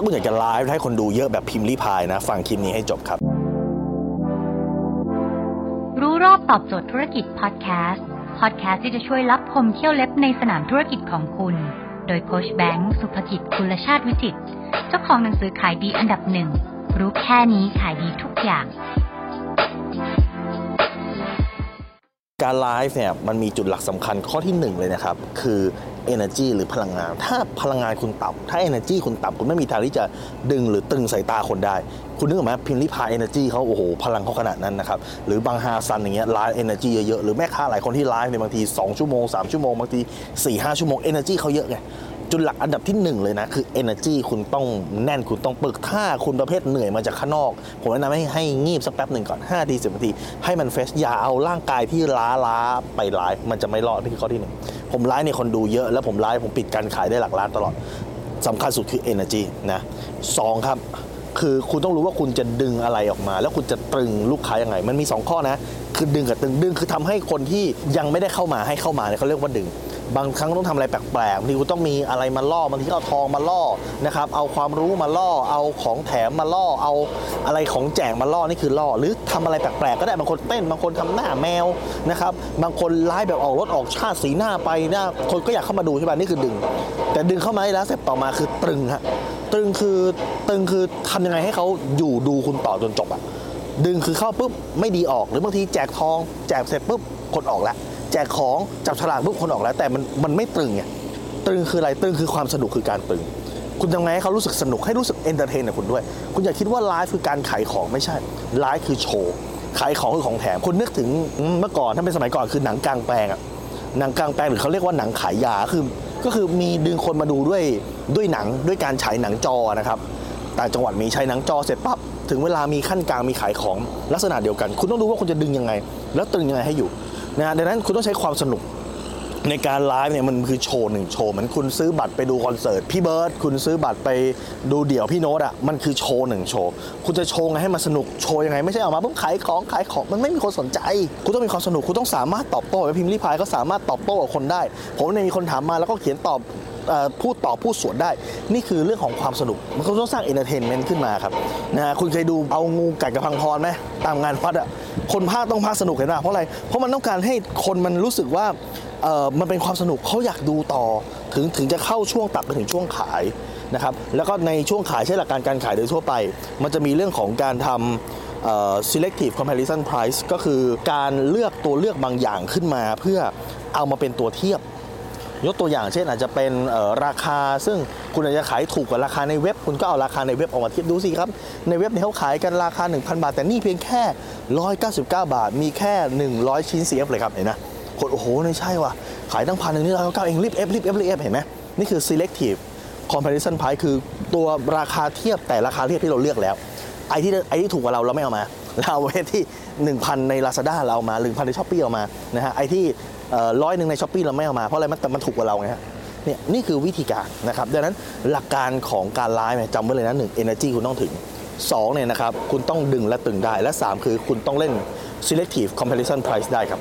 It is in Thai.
าคุณอยากจะไลฟ์ให้คนดูเยอะแบบพิมพ์รีพายนะ ฟังคลิปนี้ให้จบครับ รู้รอบตอบโจทย์ธุรกิจพอดแคสต์พอดแคสต์ที่จะช่วยรับพมเที่ยวเล็บในสนามธุรกิจของคุณ โดยโคชแบงค์สุภกิจคุณชาติวิจิตเจ้าของหนังสือขายดีอันดับหนึ่งรู้แค่นี้ขายดีทุกอย่าง การไลฟ์เนี่ยมันมีจุดหลักสำคัญข้อที่หนึ่งเลยนะครับ คือ energy หรือพลังงาน ถ้าพลังงานคุณต่ำถ้า energy คุณต่ำคุณไม่มีทางที่จะดึงหรือตึงสายตาคนได้ คุณนึกออกไหมพิมพ์ริพาย energy เขาโอ้โห พลังเขาขนาดนั้นนะครับ หรือบางฮาซันอย่างเงี้ยไลฟ์ energy เยอะๆ หรือแม่ค้าหลายคนที่ไลฟ์เนี่ยบางที 2 ชั่วโมง 3 ชั่วโมง บางที 4-5 ชั่วโมง energy เขาเยอะไง จุดหลักอันดับที่หนึ่งเลยนะ คือ energy คุณต้องแน่นคุณต้องปึกถ้าคุณประเภทเหนื่อยมาจากข้างนอก ผมแนะนำให้ให้งีบสักแป๊บหนึ่งก่อน5ที10นาที ให้มันเฟสอย่าเอาร่างกายที่ล้าล้าไปไลฟ์มันจะไม่รอดนี่คือข้อที่หนึ่งผมไลฟ์เนี่ยคนดูเยอะแล้วผมไลฟ์ผมปิดการขายได้หลักล้านตลอดสำคัญสุดคือ energy นะสองครับคือคุณต้องรู้ว่าคุณจะดึงอะไรออกมา แล้วคุณจะตรึงลูกค้ายังไง มันมี 2 ข้อนะ คือดึงกับตึงดึงคือทำให้คนที่ยังไม่ได้เข้ามาให้เข้ามาเนี่ยเขาเรียกว่าดึง บางครั้งต้องทำอะไรแปลกๆบางทีคุณต้องมีอะไรมาล่อบางทีเอาทองมาล่อนะครับ เอาความรู้มาล่อ เอาของแถมมาล่อ เอาอะไรของแจกมาล่อนี่คือล่อ หรือทำอะไรแปลกๆก็ได้บางคนเต้นบางคนทำหน้าแมวนะครับบางคนไลฟ์แบบออกรสออกชาติสีหน้าไปหน้าคนก็อยากเข้ามาดูใช่ป่ะนี่คือดึง แต่ดึงเข้ามาแล้วเสร็จต่อมาคือตรึงฮะตรึงคือตรึงคือทำยังไงให้เขาอยู่ดูคุณต่อจนจบอะดึงคือเข้าปุ๊บไม่ดีออกหรือบางทีแจกทอง แจกเสร็จปุ๊บคนออกแล้ว แจกของจับฉลากปุ๊บคนออกแล้ว แต่มันมันไม่ตรึงไงตรึงคืออะไรตรึงคือความสนุกคือการตรึง คุณทำไงให้เขารู้สึกสนุกให้รู้สึก entertain กับคุณด้วย คุณอย่าคิดว่าไลฟ์คือการขายของไม่ใช่ไลฟ์คือโชว์ขายของคือของแถมคุณนึกถึงเมื่อก่อนถ้าเป็นสมัยก่อนคือหนังกลางแปลงอะหนังกลางแปลงหรือเขาเรียกว่าหนังขายยาคือ ก็คือมีดึงคนมาดูด้วยด้วยหนังด้วยการฉายหนังจอนะครับต่างจังหวัดมีใช้หนังจอเสร็จปั๊บถึงเวลามีขั้นกลางมีขายของลักษณะเดียวกัน คุณต้องรู้ว่าคุณจะดึงยังไง แล้วตึงยังไงให้อยู่ นะดังนั้นคุณต้องใช้ความสนุกในการไลฟ์เนี่ยมันคือโชว์หนึ่งโชว์เหมือนคุณซื้อบัตรไปดูคอนเสิร์ตพี่เบิร์ดคุณซื้อบัตรไปดูเดี่ยวพี่โน้ตอะมันคือโชว์หนึ่งโชว์คุณจะโชว์ไงให้มันสนุกโชว์ยังไงไม่ใช่ออกมาปุ๊บขายของขายของมันไม่มีคนสนใจ คุณต้องมีความสนุกคุณต้องสามารถตอบโต้แบบพิมรี่พายก็สามารถตอบโต้กับคนได้ ผมเนี่ยมีคนถามมาแล้วก็เขียนตอบพูดต่อพูดสวนได้ นี่คือเรื่องของความสนุก มันก็ต้องสร้าง entertainment ขึ้นมาครับนะฮะคุณเคยดูเอางูกัดกับพังพอนไหมตามงานวัดอะ คนพากย์ต้องพากย์สนุกเห็นป่ะเพราะอะไร เพราะมันต้องการให้คนมันรู้สึกว่าเออมันเป็นความสนุกเขาอยากดูต่อ ถึงถึงจะเข้าช่วงตัดไปถึงช่วงขายนะครับแล้วก็ในช่วงขายใช้หลักการการขายโดยทั่วไป มันจะมีเรื่องของการทำ เอ่อ selective comparison price ก็คือการเลือกตัวเลือกบางอย่างขึ้นมาเพื่อเอามาเป็นตัวเทียบ ยกตัวอย่างเช่นอาจจะเป็นราคาซึ่งคุณอาจจะขายถูกกว่าราคาในเว็บ คุณก็เอาราคาในเว็บออกมาเทียบดูสิครับ ในเว็บเนี่ยเขาขายกันราคา 1,000 บาท แต่นี่เพียงแค่ 199 บาท มีแค่ 100 ชิ้น CF เลยครับเห็นนะคนโอ้โหไม่ใช่ว่ะขายตั้งพันหนึ่งนี่ร้อยเก้าเองรีบ F รีบ F รีบ F เห็นไหมนี่คือ selective comparison price คือตัวราคาเทียบแต่ราคาเทียบที่เราเลือกแล้วไอ้ที่ไอ้ที่ถูกกว่าเราเราไม่เอามาเราเอาไว้ที่ 1,000 ใน Lazada เราเอามา 1,000 ใน Shopee เอามานะฮะไอ้ที่ ร้อยหนึ่งใน Shopee เราไม่เอามาเพราะอะไรมันมันถูกกว่าเราไงฮะเนี่ยนี่คือวิธีการนะครับดังนั้นหลักการของการไลฟ์เนี่ยจำไว้เลยนะหนึ่ง energy คุณต้องถึง2เนี่ยนะครับคุณต้องดึงและตึงได้และ 3 คือคุณต้องเล่น selective comparison price ได้ครับ